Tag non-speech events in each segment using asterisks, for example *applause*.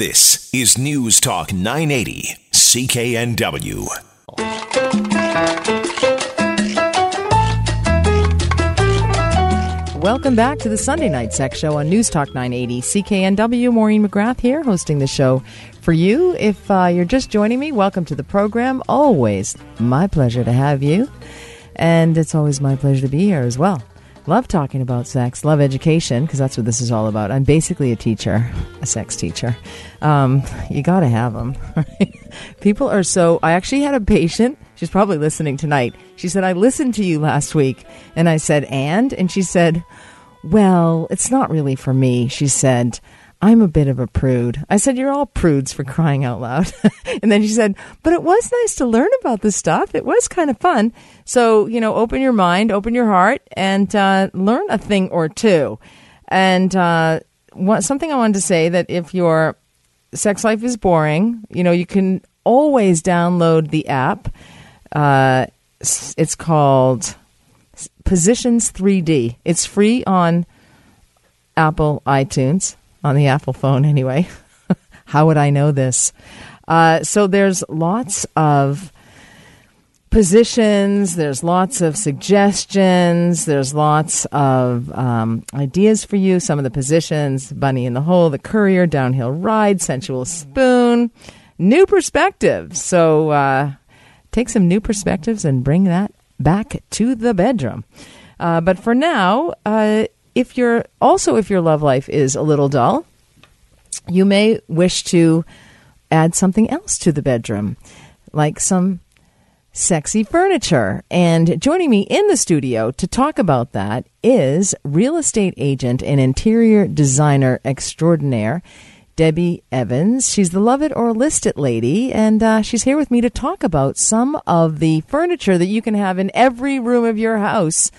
This is News Talk 980, CKNW. Welcome back to the Sunday Night Sex Show on News Talk 980 CKNW. Maureen McGrath here, hosting the show for you. If uh, you're just joining me, welcome to the program. Always my pleasure to have you, and it's always my pleasure to be here as well. Love talking about sex, love education, because that's what this is all about. I'm basically a teacher, a sex teacher. Um, you got to have them. *laughs* People are so. I actually had a patient. She's probably listening tonight. She said, I listened to you last week. And I said, and? And she said, well, it's not really for me. She said, I'm a bit of a prude. I said, You're all prudes for crying out loud. *laughs* and then she said, But it was nice to learn about this stuff. It was kind of fun. So, you know, open your mind, open your heart, and uh, learn a thing or two. And uh, what, something I wanted to say that if your sex life is boring, you know, you can always download the app. Uh, it's called Positions 3D. It's free on Apple iTunes, on the Apple phone anyway. *laughs* How would I know this? Uh, so there's lots of positions, there's lots of suggestions, there's lots of um, ideas for you. Some of the positions Bunny in the Hole, the Courier, Downhill Ride, Sensual Spoon, new perspectives. So uh, take some new perspectives and bring that back to the bedroom. Uh, but for now, uh, if you're also if your love life is a little dull, you may wish to add something else to the bedroom, like some sexy furniture. And joining me in the studio to talk about that is real estate agent and interior designer extraordinaire. Debbie Evans. She's the love it or list it lady, and uh, she's here with me to talk about some of the furniture that you can have in every room of your house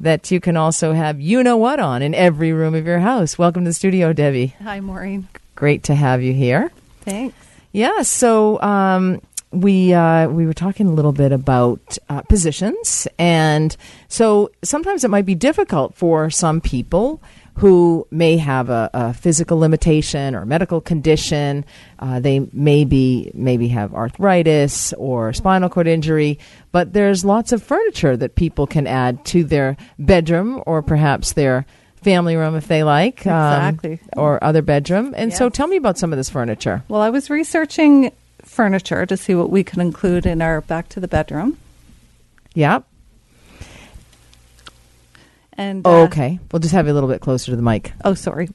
that you can also have you know what on in every room of your house. Welcome to the studio, Debbie. Hi, Maureen. Great to have you here. Thanks. Yeah, so um, we uh, we were talking a little bit about uh, positions, and so sometimes it might be difficult for some people who may have a, a physical limitation or medical condition. Uh, they maybe maybe have arthritis or spinal cord injury, but there's lots of furniture that people can add to their bedroom or perhaps their family room if they like, um, or other bedroom. And yes. so, tell me about some of this furniture. Well, I was researching furniture to see what we can include in our back to the bedroom. Yep. And uh, oh, okay, we'll just have you a little bit closer to the mic. Oh, sorry.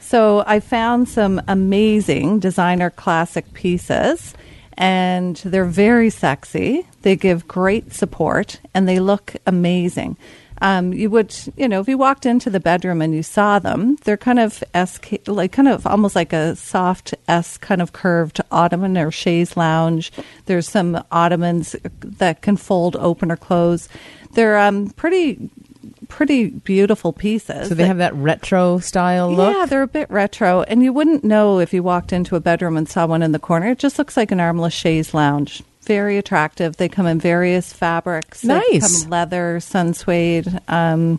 So I found some amazing designer classic pieces, and they're very sexy. They give great support, and they look amazing. Um, you would, you know, if you walked into the bedroom and you saw them, they're kind of S, like kind of almost like a soft S kind of curved ottoman or chaise lounge. There's some ottomans that can fold open or close. They're um, pretty pretty beautiful pieces. So they have that retro style look? Yeah, they're a bit retro. And you wouldn't know if you walked into a bedroom and saw one in the corner. It just looks like an armless chaise lounge. Very attractive. They come in various fabrics. Nice. They come leather, sun suede. Um,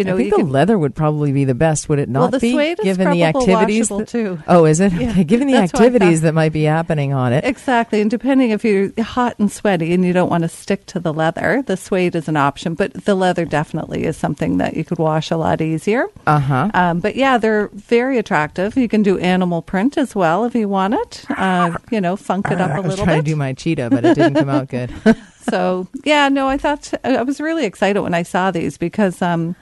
you know, I think the can, leather would probably be the best, would it not well, the be? Suede given the activities that, too. Oh, is it? *laughs* Yeah, given the activities that might be happening on it. Exactly. And depending if you're hot and sweaty and you don't want to stick to the leather, the suede is an option, but the leather definitely is something that you could wash a lot easier. Uh-huh. Um, but yeah, they're very attractive. You can do animal print as well if you want it. Uh, you know, funk it up a little bit. I was trying bit. to do my cheetah, but it didn't come out good. *laughs* so, yeah, no, I thought I was really excited when I saw these because um,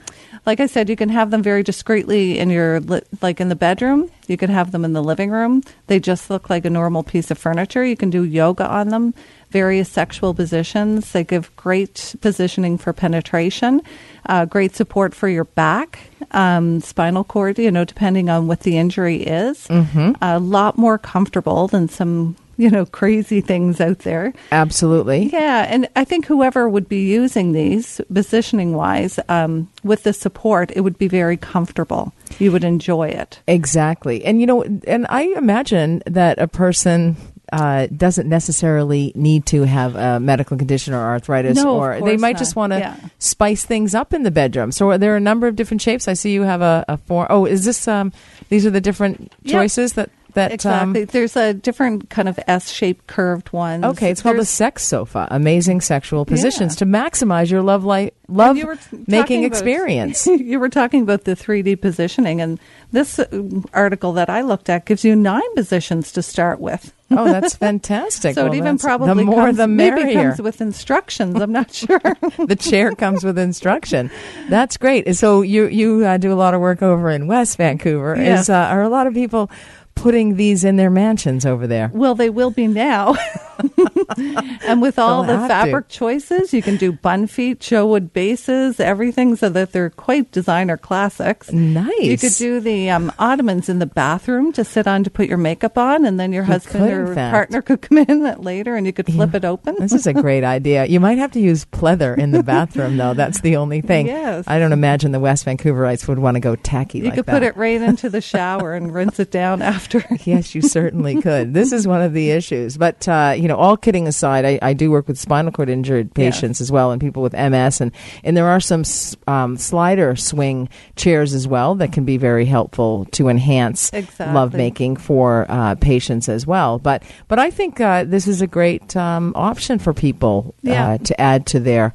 like I said, you can have them very discreetly in your like in the bedroom. You can have them in the living room. They just look like a normal piece of furniture. You can do yoga on them, various sexual positions. They give great positioning for penetration, uh, great support for your back, um, spinal cord. You know, depending on what the injury is, mm-hmm. a lot more comfortable than some *laughs* you know, crazy things out there. Absolutely. Yeah. And I think whoever would be using these, positioning wise, um, with the support, it would be very comfortable. You would enjoy it. Exactly. And, you know, and I imagine that a person uh, doesn't necessarily need to have a medical condition or arthritis, no, or they might not. just want to yeah. spice things up in the bedroom. So, are there are a number of different shapes? I see you have a, a four. Oh, is this um? These are the different choices yep. that. That um, Exactly. There's a different kind of S-shaped curved one. okay, it's called the sex sofa. Amazing sexual positions Yeah. to maximize your love life, love t- making about- experience. *laughs* you were talking about the 3D positioning, and this uh, article that I looked at gives you nine positions to start with. oh, that's *laughs* fantastic. So Well, it even probably the more comes, the maybe merrier. comes with instructions. I'm not *laughs* sure. the chair comes with instruction. That's great. So you you uh, do a lot of work over in West Vancouver. Yes. Is uh, are a lot of people putting these in their mansions over there? well, they will be now. *laughs* *laughs* and with all They'll the fabric choices, you can do bun feet, Wood bases, everything, so that they're quite designer classics. Nice. You could do the um, ottomans in the bathroom to sit on to put your makeup on, and then your You husband could, or partner could come *laughs* in later, and you could flip it open. This is a great idea. You might have to use pleather in the bathroom, though. That's the only thing. Yes. I don't imagine the West Vancouverites would want to go tacky you like could that. put it right into the shower and rinse it down *laughs* after. Yes, you certainly could. This is one of the issues. But, uh, you know, all kidding aside, I, I do work with spinal cord injured patients as well and people with MS. And, and there are some um, slider swing chairs as well that can be very helpful to enhance Exactly. lovemaking for uh, patients as well. But, but I think uh, this is a great um, option for people Yeah. uh, to add to their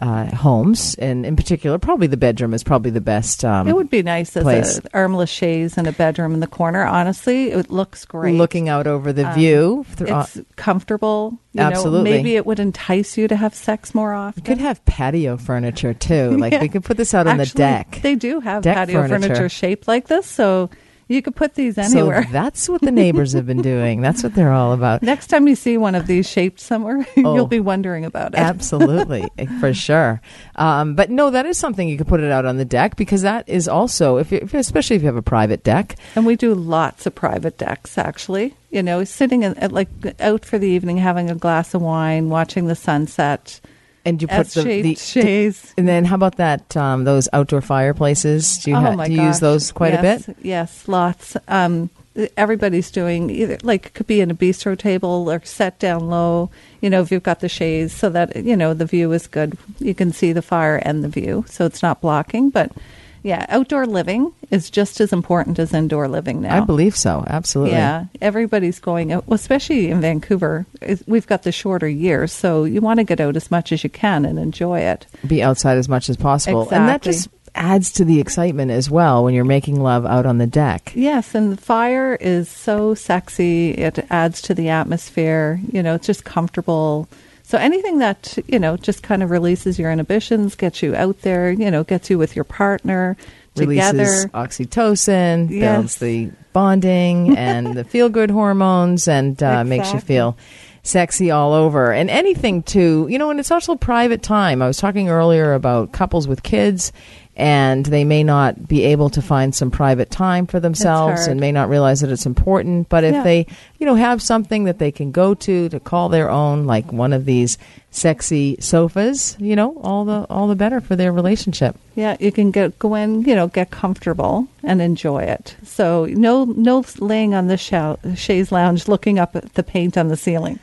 uh, homes. And in particular, probably the bedroom is probably the best. Um, It would be nice as place. a armless chaise in a bedroom in the corner. Honestly, it looks great. Looking out over the Um, view. through- it's comfortable. You Absolutely. Know, maybe it would entice you to have sex more often. We could have patio furniture too. Like *laughs* Yeah. we could put this out on the deck. They do have Deck patio furniture. furniture. shaped like this, so you could put these anywhere. So *laughs* that's what the neighbors have been doing. That's what they're all about. Next time you see one of these shaped somewhere, *laughs* Oh. you'll be wondering about it. Absolutely, *laughs* for sure. Um, but no, that is something you could put it out on the deck because that is also, if, you, especially if you have a private deck, And we do lots of private decks, actually. You know, sitting in, at, like out for the evening, having a glass of wine, watching the sunset. And you put the, the chaise. and then how about that? Um, those outdoor fireplaces? Do you, oh ha- my do you use those quite Yes, a bit? Yes, lots. Um, everybody's doing either like it could be in a bistro table or set down low. You know, if you've got the shades so that you know the view is good, you can see the fire and the view, so it's not blocking. But yeah, outdoor living is just as important as indoor living now. I believe so. Absolutely. Yeah, everybody's going out, well, especially in Vancouver. We've got the shorter years, so you want to get out as much as you can and enjoy it. be outside as much as possible. And that just adds to the excitement as well when you're making love out on the deck. Yes, and the fire is so sexy. It adds to the atmosphere. You know, it's just comfortable. So anything that, you know, just kind of releases your inhibitions, gets you out there, you know, gets you with your partner Releases together. oxytocin, Yes. builds the bonding *laughs* and the feel good hormones, and uh, makes you feel sexy all over. And anything to, you know, and it's also private time. I was talking earlier about couples with kids. And they may not be able to find some private time for themselves and may not realize that it's important. But if Yeah. they, you know, have something that they can go to to call their own, like one of these sexy sofas, you know, all the all the better for their relationship. Yeah, you can get go in, you know, get comfortable and enjoy it. So no no laying on the shou- chaise lounge looking up at the paint on the ceiling.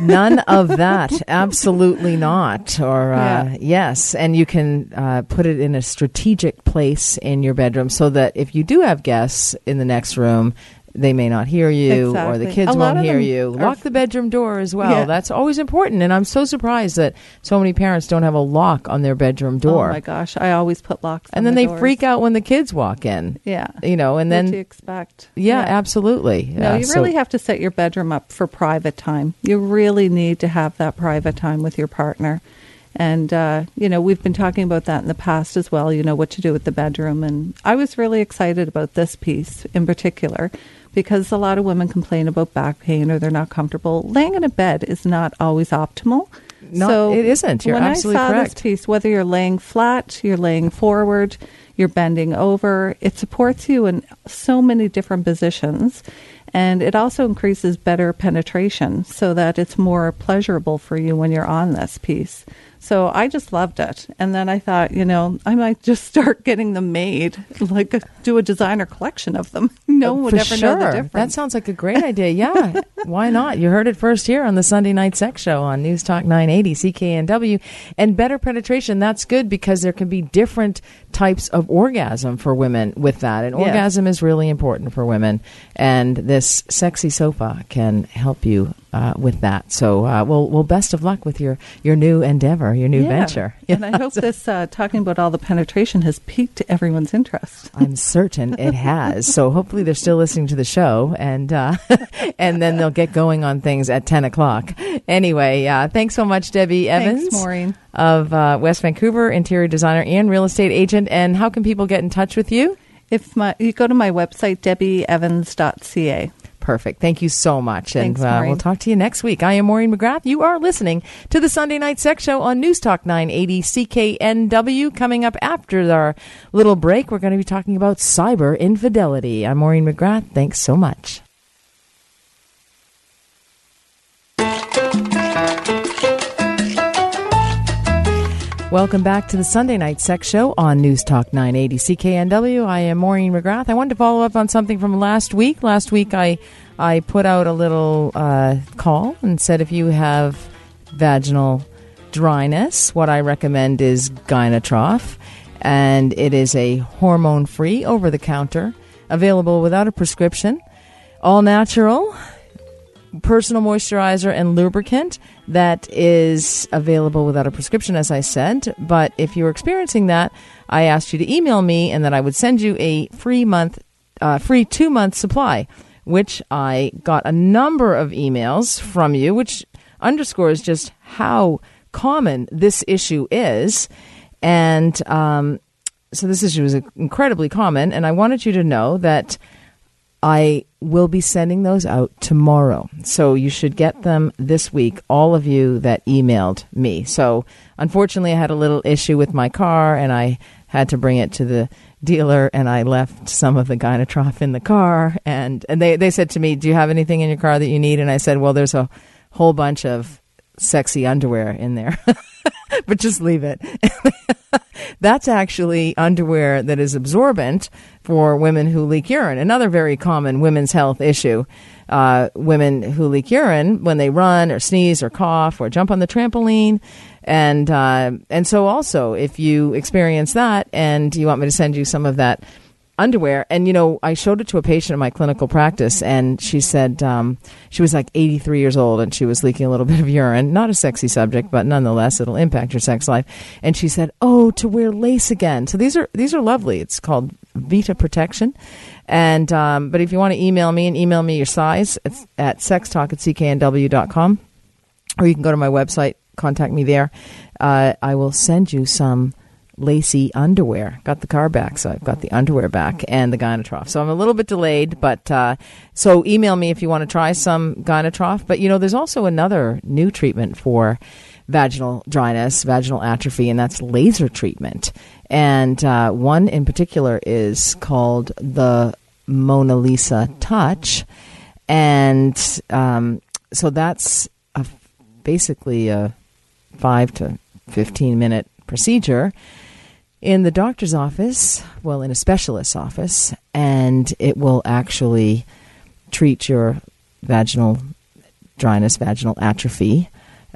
None of that. Absolutely not. Or, uh, Yeah. yes. And you can uh, put it in a strategic place in your bedroom so that if you do have guests in the next room, they may not hear you or the kids won't hear you. Lock the bedroom door as well. Yeah. That's always important. And I'm so surprised that so many parents don't have a lock on their bedroom door. Oh my gosh, I always put locks. and then the they doors. freak out when the kids walk in. Yeah, You know, and what do you then, expect? yeah, absolutely. No, Uh, you so- really have to set your bedroom up for private time. You really need to have that private time with your partner. And, uh, you know, we've been talking about that in the past as well, you know, what to do with the bedroom. And I was really excited about this piece in particular because a lot of women complain about back pain or they're not comfortable. Laying in a bed is not always optimal. No, so it isn't. You're when absolutely I saw correct. this piece, whether you're laying flat, you're laying forward, you're bending over, it supports you in so many different positions. And it also increases better penetration so that it's more pleasurable for you when you're on this piece. So I just loved it. And then I thought, you know, I might just start getting them made, *laughs* like a, do a designer collection of them. *laughs* No uh, one would ever sure. know the difference. That sounds like a great idea. Yeah. *laughs* Why not? You heard it first here on the Sunday Night Sex Show on News Talk 980 CKNW. And better penetration, that's good because there can be different types of orgasm for women with that. And Yeah. orgasm is really important for women. And this sexy sofa can help you uh, with that. So, uh, well, well, best of luck with your, your new endeavor, your new Yeah. venture. *laughs* And I hope this uh, talking about all the penetration has piqued everyone's interest. *laughs* I'm certain it has. So hopefully they're still listening to the show, and uh, *laughs* and then they'll get going on things at ten o'clock. Anyway, uh, thanks so much, Debbie Evans Thanks, Maureen. of uh, West Vancouver, interior designer and real estate agent. And how can people get in touch with you? If my, you go to my website, debbieevans.ca. Perfect. Thank you so much. Thanks, and uh, we'll talk to you next week. I am Maureen McGrath. You are listening to the Sunday Night Sex Show on News Talk 980 CKNW. Coming up after our little break, we're going to be talking about cyber infidelity. I'm Maureen McGrath. Thanks so much. Welcome back to the Sunday Night Sex Show on News Talk 980 CKNW. I am Maureen McGrath. I wanted to follow up on something from last week. Last week, I I put out a little uh, call and said if you have vaginal dryness, what I recommend is Gynatrof, and it is a hormone-free, over-the-counter, available without a prescription, all natural personal moisturizer and lubricant that is available without a prescription, as I said. But if you're experiencing that, I asked you to email me and that I would send you a free month, uh, free two month supply, which I got a number of emails from you, which underscores just how common this issue is. And um, so this issue is incredibly common. And I wanted you to know that I will be sending those out tomorrow. So you should get them this week, all of you that emailed me. So unfortunately, I had a little issue with my car and I had to bring it to the dealer and I left some of the Gynatrof in the car. And, and they, they said to me, Do you have anything in your car that you need? And I said, Well, there's a whole bunch of sexy underwear in there, *laughs* but just leave it. *laughs* That's actually underwear that is absorbent for women who leak urine. Another very common women's health issue. Uh, women who leak urine when they run or sneeze or cough or jump on the trampoline. And, uh, and so also, if you experience that and you want me to send you some of that underwear. And, you know, I showed it to a patient in my clinical practice, and she said um, she was like 83 years old and she was leaking a little bit of urine. Not a sexy subject, but nonetheless, it'll impact your sex life. And she said, Oh, to wear lace again. So these are, these are lovely. It's called Vita Protection. And, um, but if you want to email me and email me your size, it's at sextalk at cknw.com, or you can go to my website, contact me there. Uh, I will send you some lacy underwear. Got the car back, so I've got the underwear back and the Gynatrof. So I'm a little bit delayed, but uh, so email me if you want to try some Gynatrof. But you know, there's also another new treatment for vaginal dryness, vaginal atrophy, and that's laser treatment. And uh, one in particular is called the Mona Lisa Touch, and um, so that's a, basically a five to fifteen minute procedure in the doctor's office, well, in a specialist's office, and it will actually treat your vaginal dryness, vaginal atrophy.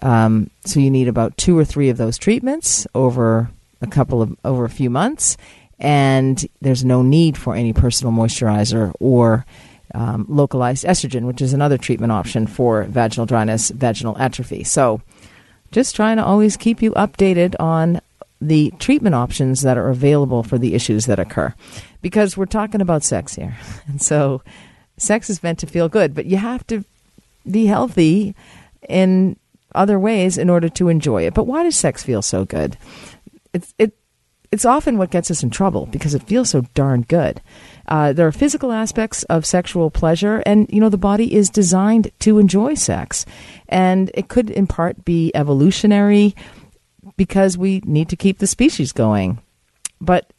Um, so you need about two or three of those treatments over a couple of over a few months, and there's no need for any personal moisturizer or um, localized estrogen, which is another treatment option for vaginal dryness, vaginal atrophy. So, just trying to always keep you updated on the treatment options that are available for the issues that occur. Because we're talking about sex here. *laughs* And so sex is meant to feel good, but you have to be healthy in other ways in order to enjoy it. But why does sex feel so good? It's it it's often what gets us in trouble because it feels so darn good. Uh, there are physical aspects of sexual pleasure, and you know the body is designed to enjoy sex, and it could in part be evolutionary because we need to keep the species going. But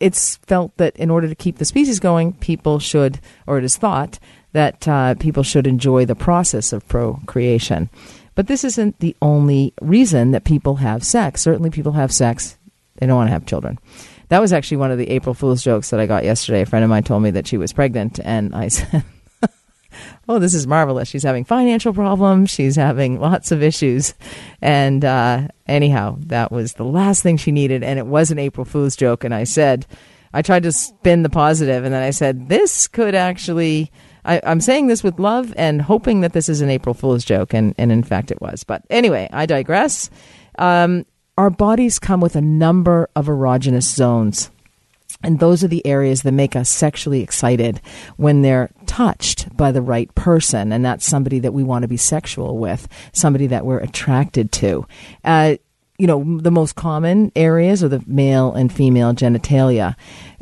it's felt that in order to keep the species going, people should, or it is thought, that uh, people should enjoy the process of procreation. But this isn't the only reason that people have sex. Certainly, people have sex, they don't want to have children. That was actually one of the April Fool's jokes that I got yesterday. A friend of mine told me that she was pregnant, and I *laughs* said, Oh, this is marvelous. She's having financial problems. She's having lots of issues. And uh, anyhow, that was the last thing she needed. And it was an April Fool's joke. And I said, I tried to spin the positive, and then I said, this could actually I, am saying this with love and hoping that this is an April Fool's joke, and, and in fact it was. But anyway, I digress. Um, our bodies come with a number of erogenous zones. And those are the areas that make us sexually excited when they're touched by the right person. And that's somebody that we want to be sexual with, somebody that we're attracted to. Uh, you know, the most common areas are the male and female genitalia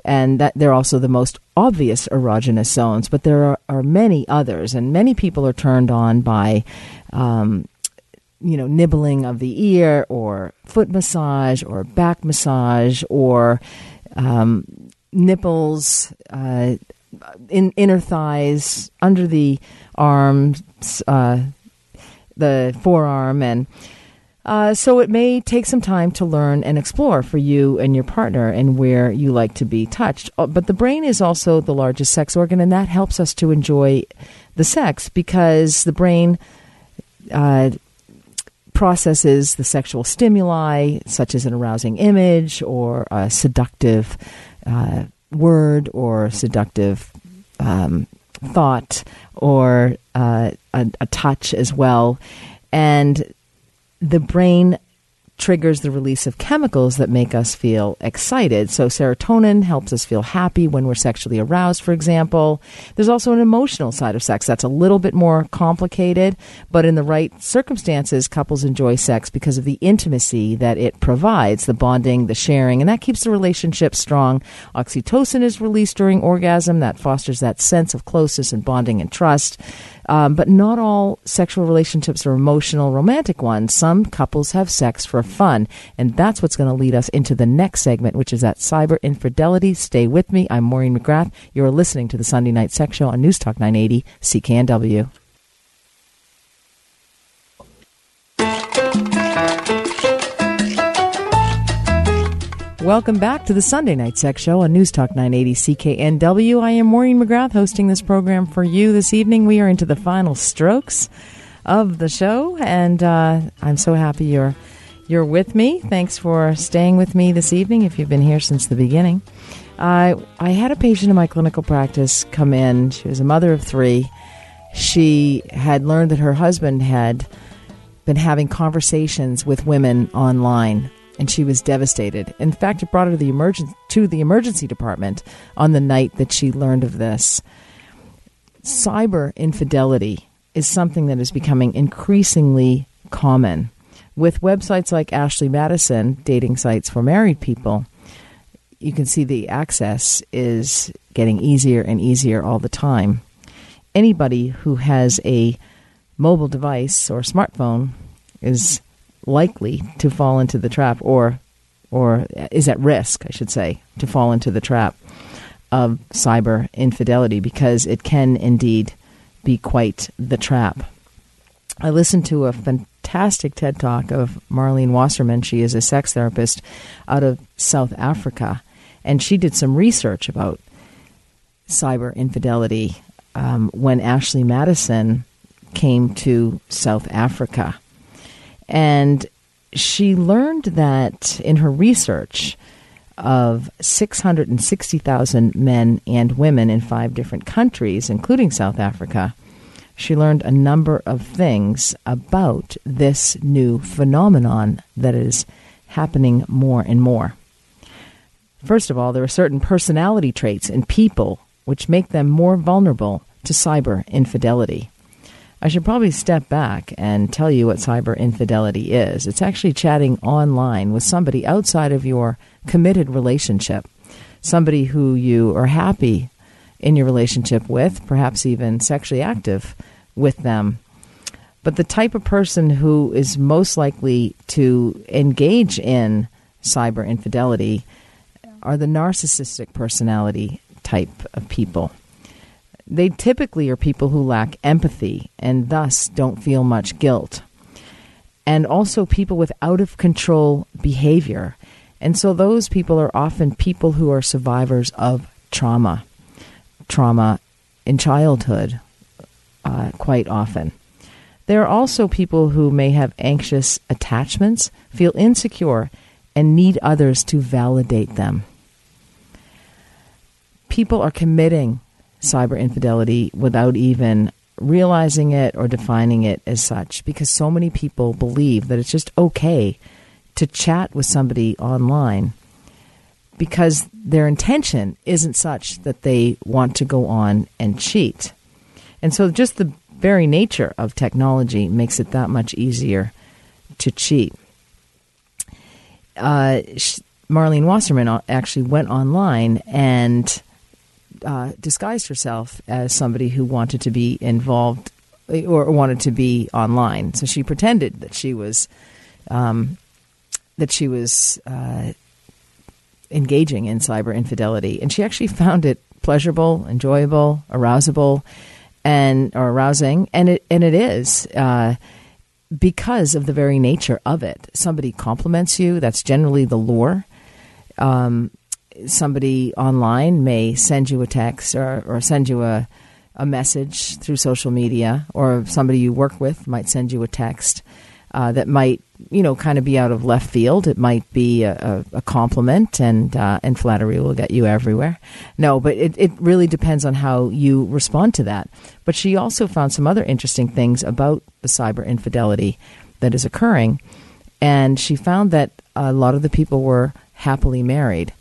and that they're also the most obvious erogenous zones. But there are, are many others, and many people are turned on by. Um, you know, nibbling of the ear, or foot massage, or back massage, or um, nipples, uh, in inner thighs, under the arms, uh, the forearm, and uh, so it may take some time to learn and explore for you and your partner and where you like to be touched. Uh, but the brain is also the largest sex organ, and that helps us to enjoy the sex because the brain uh, processes the sexual stimuli, such as an arousing image or a seductive uh, word or seductive um, thought or uh, a, a touch as well. And the brain triggers the release of chemicals that make us feel excited. So, serotonin helps us feel happy when we're sexually aroused, for example. There's also an emotional side of sex that's a little bit more complicated, but in the right circumstances, couples enjoy sex because of the intimacy that it provides the bonding, the sharing, and that keeps the relationship strong. Oxytocin is released during orgasm, that fosters that sense of closeness and bonding and trust. Um, but not all sexual relationships are emotional, romantic ones. Some couples have sex for fun. And that's what's going to lead us into the next segment, which is that cyber infidelity. Stay with me. I'm Maureen McGrath. You're listening to the Sunday Night Sex Show on News Talk 980 CKNW. Welcome back to the Sunday Night Sex Show on News Talk 980 CKNW. I am Maureen McGrath hosting this program for you this evening. We are into the final strokes of the show, and uh, I'm so happy you're you're with me. Thanks for staying with me this evening. If you've been here since the beginning, uh, I had a patient in my clinical practice come in. She was a mother of three. She had learned that her husband had been having conversations with women online and she was devastated. In fact, it brought her to the, emergen- to the emergency department on the night that she learned of this. Cyber infidelity is something that is becoming increasingly common. With websites like Ashley Madison, dating sites for married people, you can see the access is getting easier and easier all the time. Anybody who has a mobile device or smartphone is likely to fall into the trap or or is at risk, I should say, to fall into the trap of cyber infidelity because it can indeed be quite the trap. I listened to a fantastic TED talk of Marlene Wasserman. She is a sex therapist out of South Africa, and she did some research about cyber infidelity um, when Ashley Madison came to South Africa. And she learned that in her research of 660,000 men and women in five different countries, including South Africa, she learned a number of things about this new phenomenon that is happening more and more. First of all, there are certain personality traits in people which make them more vulnerable to cyber infidelity. I should probably step back and tell you what cyber infidelity is. It's actually chatting online with somebody outside of your committed relationship, somebody who you are happy in your relationship with, perhaps even sexually active with them. But the type of person who is most likely to engage in cyber infidelity are the narcissistic personality type of people. They typically are people who lack empathy and thus don't feel much guilt. and also people with out of control behavior. And so those people are often people who are survivors of trauma, trauma in childhood, uh, quite often. There are also people who may have anxious attachments, feel insecure, and need others to validate them. People are committing cyber infidelity without even realizing it or defining it as such because so many people believe that it's just okay to chat with somebody online because their intention isn't such that they want to go on and cheat. And so just the very nature of technology makes it that much easier to cheat. Uh, Marlene Wasserman actually went online and uh, disguised herself as somebody who wanted to be involved or wanted to be online. So she pretended that she was um, that she was uh, engaging in cyber infidelity, and she actually found it pleasurable, enjoyable, arousable, and or arousing, and it and it is. Uh, because of the very nature of it, somebody compliments you. That's generally the lure. Um, somebody online may send you a text or, or send you a, a message through social media, or somebody you work with might send you a text uh, that might, you know, kind of be out of left field. It might be a, a, a compliment, and uh, and flattery will get you everywhere. No, but it, it really depends on how you respond to that. But she also found some other interesting things about the cyber infidelity that is occurring, and she found that a lot of the people were happily married.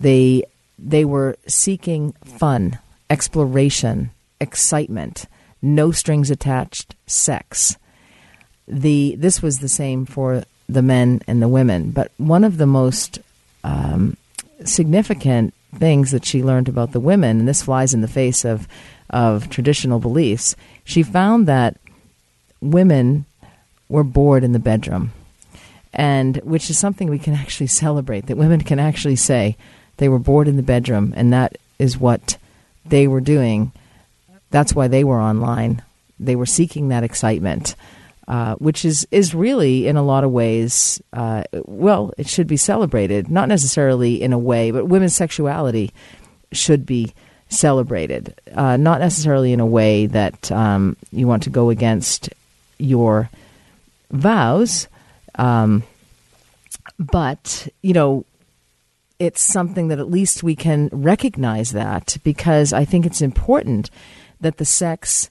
They they were seeking fun, exploration, excitement, no strings attached, sex. The this was the same for the men and the women, but one of the most um, significant things that she learned about the women, and this flies in the face of of traditional beliefs, she found that women were bored in the bedroom, and which is something we can actually celebrate. That women can actually say, they were bored in the bedroom, and that is what they were doing. That's why they were online. They were seeking that excitement, uh, which is, is really, in a lot of ways, uh, well, it should be celebrated. Not necessarily in a way, but women's sexuality should be celebrated. Uh, not necessarily in a way that um, you want to go against your vows. Um, but, you know, it's something that at least we can recognize that because I think it's important that the sex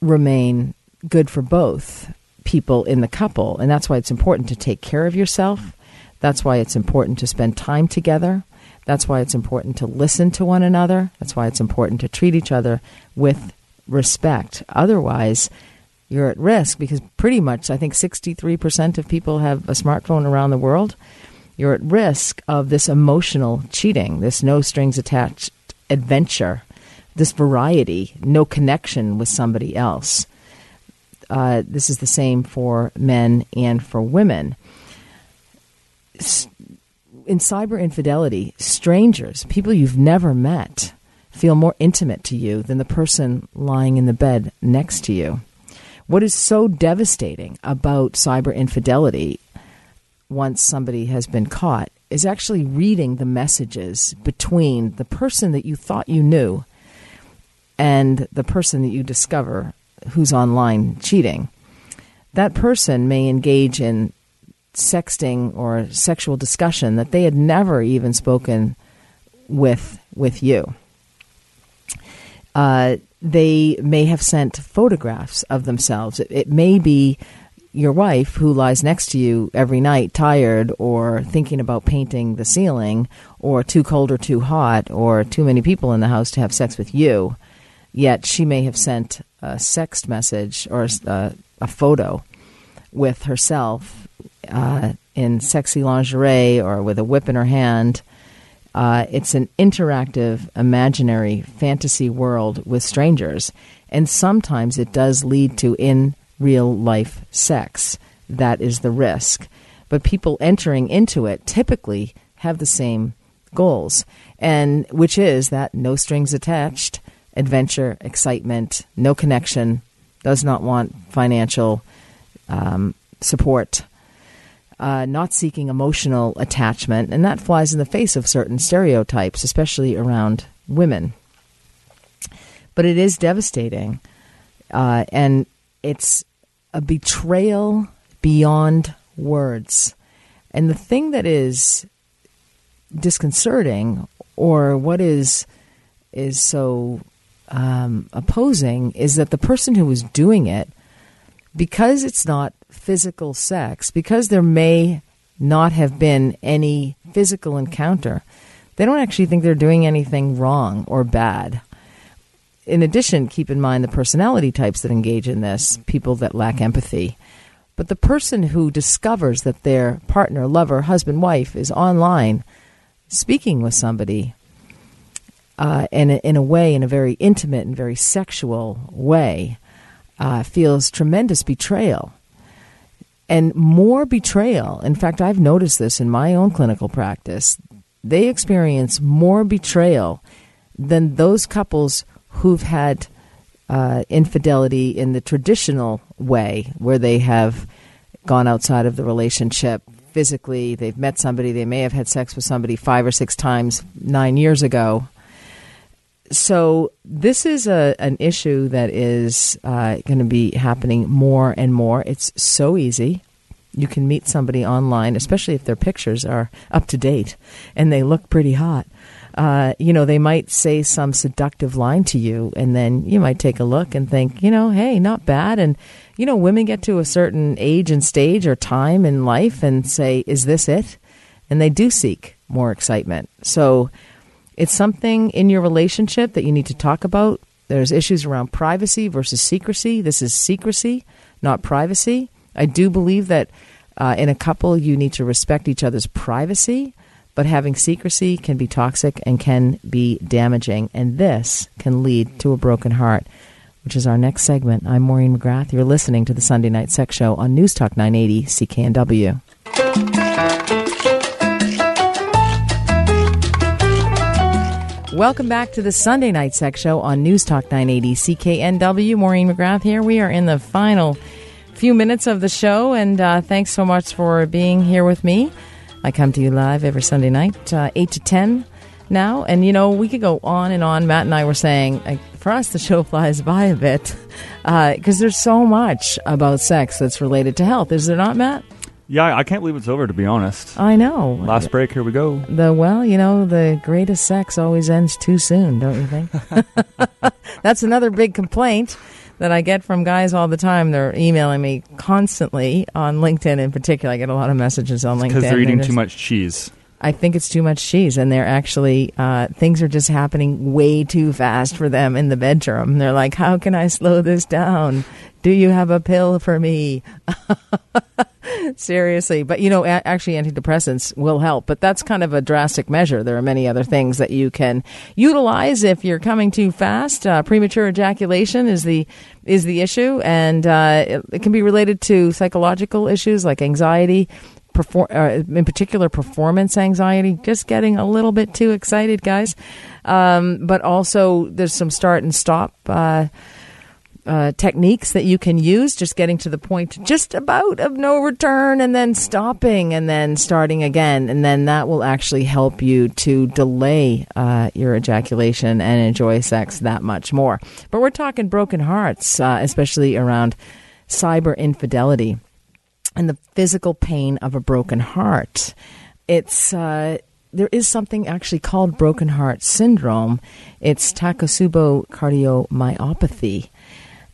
remain good for both people in the couple. And that's why it's important to take care of yourself. That's why it's important to spend time together. That's why it's important to listen to one another. That's why it's important to treat each other with respect. Otherwise, you're at risk because pretty much I think 63% of people have a smartphone around the world you're at risk of this emotional cheating, this no strings attached adventure, this variety, no connection with somebody else. Uh, this is the same for men and for women. In cyber infidelity, strangers, people you've never met, feel more intimate to you than the person lying in the bed next to you. What is so devastating about cyber infidelity once somebody has been caught is actually reading the messages between the person that you thought you knew and the person that you discover who's online cheating. That person may engage in sexting or sexual discussion that they had never even spoken with with you. Uh, they may have sent photographs of themselves. It, it may be your wife who lies next to you every night tired or thinking about painting the ceiling or too cold or too hot or too many people in the house to have sex with you yet she may have sent a sext message or a, uh, a photo with herself uh, in sexy lingerie or with a whip in her hand. Uh, it's an interactive imaginary fantasy world with strangers and sometimes it does lead to in real life sex. That is the risk. But people entering into it typically have the same goals, and which is that no strings attached, adventure, excitement, no connection, does not want financial um, support, uh, not seeking emotional attachment, and that flies in the face of certain stereotypes, especially around women. But it is devastating, uh, and it's a betrayal beyond words. And the thing that is disconcerting, or what is is so um, opposing, is that the person who was doing it, because it's not physical sex, because there may not have been any physical encounter, they don't actually think they're doing anything wrong or bad. In addition, keep in mind the personality types that engage in this people that lack empathy. But the person who discovers that their partner, lover, husband, wife is online speaking with somebody uh, in, a, in a way, in a very intimate and very sexual way, uh, feels tremendous betrayal. And more betrayal. In fact, I've noticed this in my own clinical practice. They experience more betrayal than those couples who've had uh, infidelity in the traditional way, where they have gone outside of the relationship physically. They've met somebody. They may have had sex with somebody five or six times nine years ago. So this is a an issue that is uh, going to be happening more and more. It's so easy. You can meet somebody online, especially if their pictures are up to date and they look pretty hot. Uh, you know, they might say some seductive line to you, and then you might take a look and think, you know, hey, not bad. And, you know, women get to a certain age and stage or time in life and say, is this it? And they do seek more excitement. So it's something in your relationship that you need to talk about. There's issues around privacy versus secrecy. This is secrecy, not privacy. I do believe that uh, in a couple, you need to respect each other's privacy but having secrecy can be toxic and can be damaging, and this can lead to a broken heart, which is our next segment. I'm Maureen McGrath. You're listening to the Sunday Night Sex Show on News Talk 980 CKNW. Welcome back to the Sunday Night Sex Show on News Talk 980 CKNW. Maureen McGrath here. We are in the final few minutes of the show, and uh, thanks so much for being here with me. I come to you live every Sunday night, uh, 8 to 10 now. And, you know, we could go on and on. Matt and I were saying, like, for us, the show *laughs* flies by a bit because uh, there's so much about sex that's related to health. Is there not, Matt? Yeah, I can't believe it's over, to be honest. I know. Last break, here we go. The Well, you know, the greatest sex always ends too soon, don't you think? *laughs* that's another big complaint that I get from guys all the time. They're emailing me constantly on LinkedIn in particular. I get a lot of messages on LinkedIn. Because they're eating too much cheese. I think it's too much cheese, and they're actually uh, things are just happening way too fast for them in the bedroom. They're like, "How can I slow this down? Do you have a pill for me?" *laughs* Seriously, but you know, a- actually, antidepressants will help, but that's kind of a drastic measure. There are many other things that you can utilize if you're coming too fast. Uh, premature ejaculation is the is the issue, and uh, it, it can be related to psychological issues like anxiety, perform, uh, in particular performance anxiety, just getting a little bit too excited, guys. Um, but also, there's some start and stop. Uh, uh, techniques that you can use, just getting to the point just about of no return and then stopping and then starting again. And then that will actually help you to delay uh, your ejaculation and enjoy sex that much more. But we're talking broken hearts, uh, especially around cyber infidelity and the physical pain of a broken heart. It's uh, there is something actually called broken heart syndrome. It's Takotsubo cardiomyopathy.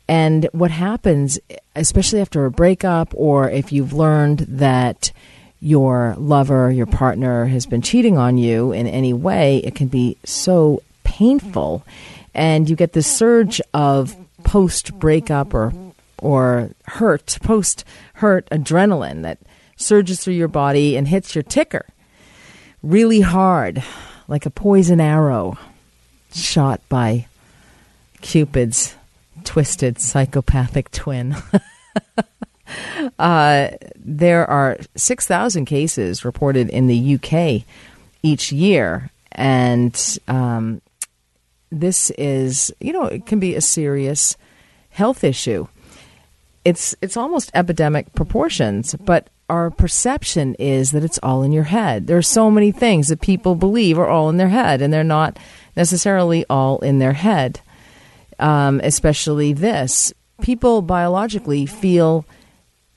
And what happens, especially after a breakup, or if you've learned that your lover, your partner has been cheating on you in any way, it can be so painful. And you get this surge of post breakup or or hurt, post hurt adrenaline that surges through your body and hits your ticker really hard, like a poison arrow shot by Cupid's twisted psychopathic twin. *laughs* uh, there are 6,000 cases reported in the UK each year. And um, this is, you know, it can be a serious health issue. it's it's almost epidemic proportions, but our perception is that it's all in your head. There are so many things that people believe are all in their head, and they're not necessarily all in their head. Um, especially this, people biologically feel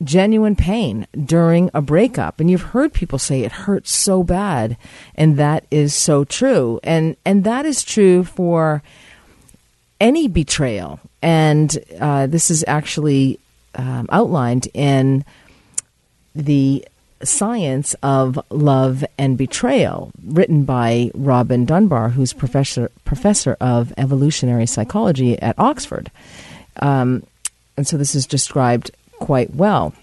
genuine pain during a breakup. And you've heard people say it hurts so bad. And that is so true. And and that is true for any betrayal. And uh, this is actually um, outlined in the science of love and betrayal, written by Robin Dunbar, who's professor professor of evolutionary psychology at Oxford. Um, and so this is described quite well.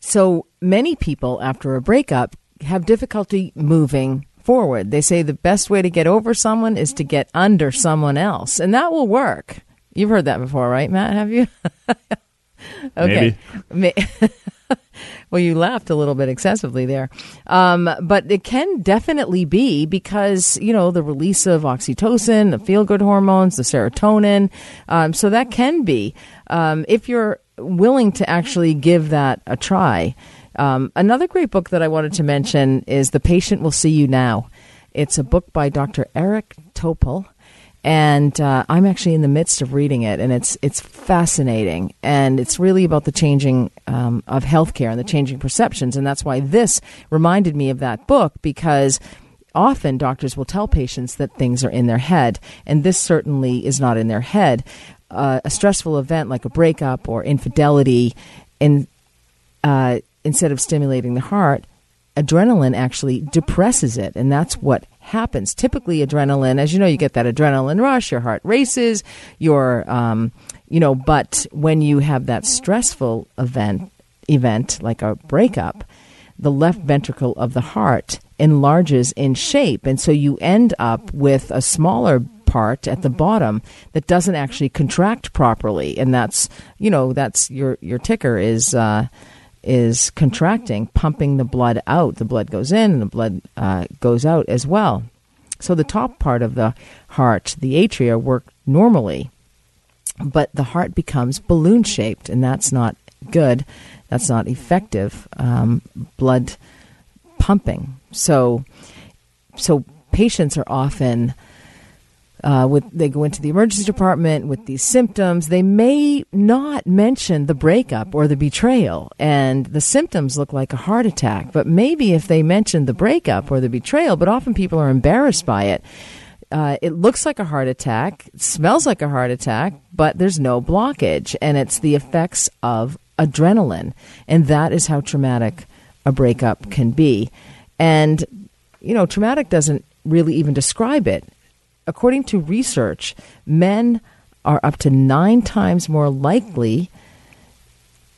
So many people after a breakup have difficulty moving forward. They say the best way to get over someone is to get under someone else, and that will work. You've heard that before, right, Matt? Have you? *laughs* okay. Maybe. *laughs* well, you laughed a little bit excessively there. Um, but it can definitely be because, you know, the release of oxytocin, the feel good hormones, the serotonin. Um, so that can be, um, if you're willing to actually give that a try. Um, another great book that I wanted to mention is The Patient Will See You Now. It's a book by Dr. Eric Topol and uh, I'm actually in the midst of reading it, and it's it's fascinating, and it's really about the changing um, of healthcare and the changing perceptions, and that's why this reminded me of that book because often doctors will tell patients that things are in their head, and this certainly is not in their head. Uh, a stressful event like a breakup or infidelity, in, uh, instead of stimulating the heart, adrenaline actually depresses it, and that's what happens. Typically, adrenaline, as you know, you get that adrenaline rush, your heart races, your, um, you know, but when you have that stressful event, event like a breakup, the left ventricle of the heart enlarges in shape, and so you end up with a smaller part at the bottom that doesn't actually contract properly, and that's, you know, that's your your ticker is. Uh, is contracting, pumping the blood out. The blood goes in and the blood uh, goes out as well. So the top part of the heart, the atria, work normally, but the heart becomes balloon shaped, and that's not good. That's not effective um, blood pumping. So, so patients are often uh, with they go into the emergency department with these symptoms, they may not mention the breakup or the betrayal, and the symptoms look like a heart attack. But maybe if they mention the breakup or the betrayal, but often people are embarrassed by it. Uh, it looks like a heart attack, smells like a heart attack, but there's no blockage, and it's the effects of adrenaline, and that is how traumatic a breakup can be. And you know, traumatic doesn't really even describe it according to research, men are up to nine times more likely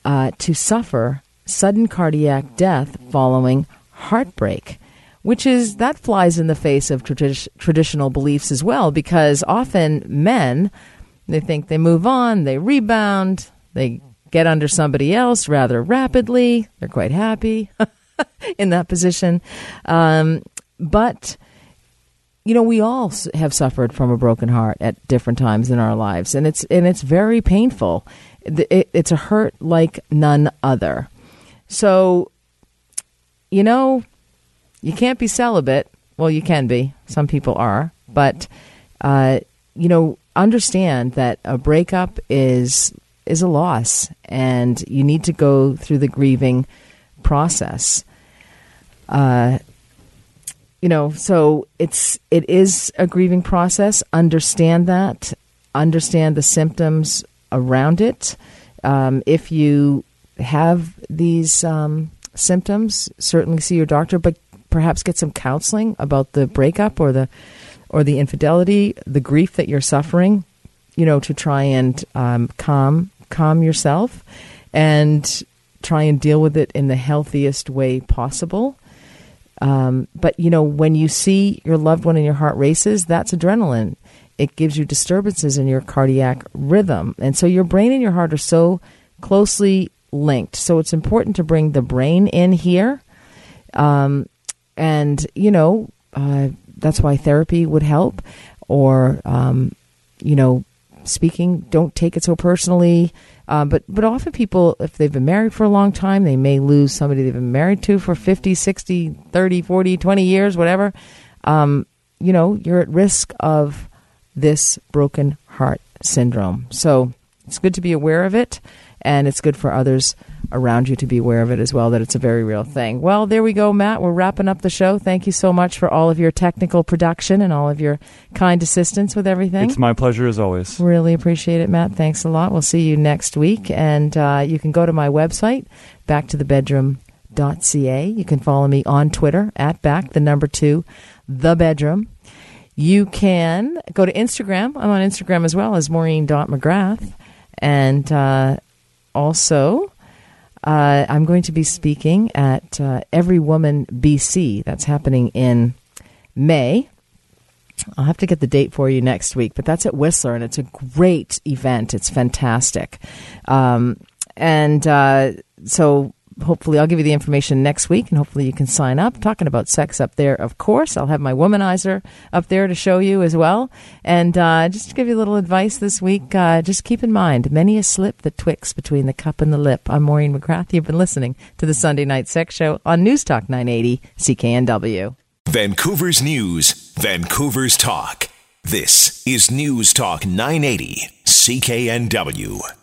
uh, to suffer sudden cardiac death following heartbreak, which is that flies in the face of tradi- traditional beliefs as well, because often men they think they move on, they rebound, they get under somebody else rather rapidly. They're quite happy *laughs* in that position, um, but you know, we all have suffered from a broken heart at different times in our lives, and it's and it's very painful. It, it's a hurt like none other. So, you know, you can't be celibate. Well, you can be. Some people are, but uh, you know, understand that a breakup is is a loss, and you need to go through the grieving process. Uh, you know, so it's it is a grieving process. Understand that. Understand the symptoms around it. Um, if you have these um, symptoms, certainly see your doctor, but perhaps get some counseling about the breakup or the or the infidelity, the grief that you're suffering. You know, to try and um, calm calm yourself and try and deal with it in the healthiest way possible. Um, but you know, when you see your loved one and your heart races, that's adrenaline. It gives you disturbances in your cardiac rhythm, and so your brain and your heart are so closely linked. So it's important to bring the brain in here, um, and you know uh, that's why therapy would help, or um, you know speaking. Don't take it so personally. Uh, but but often people, if they've been married for a long time, they may lose somebody they've been married to for 50, 60, 30, 40, 20 years, whatever. Um, you know, you're at risk of this broken heart syndrome. So it's good to be aware of it, and it's good for others around you to be aware of it as well, that it's a very real thing. Well, there we go, Matt. We're wrapping up the show. Thank you so much for all of your technical production and all of your kind assistance with everything. It's my pleasure as always. Really appreciate it, Matt. Thanks a lot. We'll see you next week. And uh, you can go to my website, backtothebedroom.ca. You can follow me on Twitter at back, the number two, the bedroom. You can go to Instagram. I'm on Instagram as well as Maureen.McGrath. And uh, also, uh, I'm going to be speaking at uh, Every Woman BC. That's happening in May. I'll have to get the date for you next week, but that's at Whistler, and it's a great event. It's fantastic. Um, and uh, so hopefully I'll give you the information next week and hopefully you can sign up. Talking about sex up there, of course. I'll have my womanizer up there to show you as well. And uh, just to give you a little advice this week, uh, just keep in mind many a slip that twixt between the cup and the lip. I'm Maureen McGrath. You've been listening to the Sunday Night Sex Show on News Talk 980 CKNW. Vancouver's News, Vancouver's Talk. This is News Talk 980 CKNW.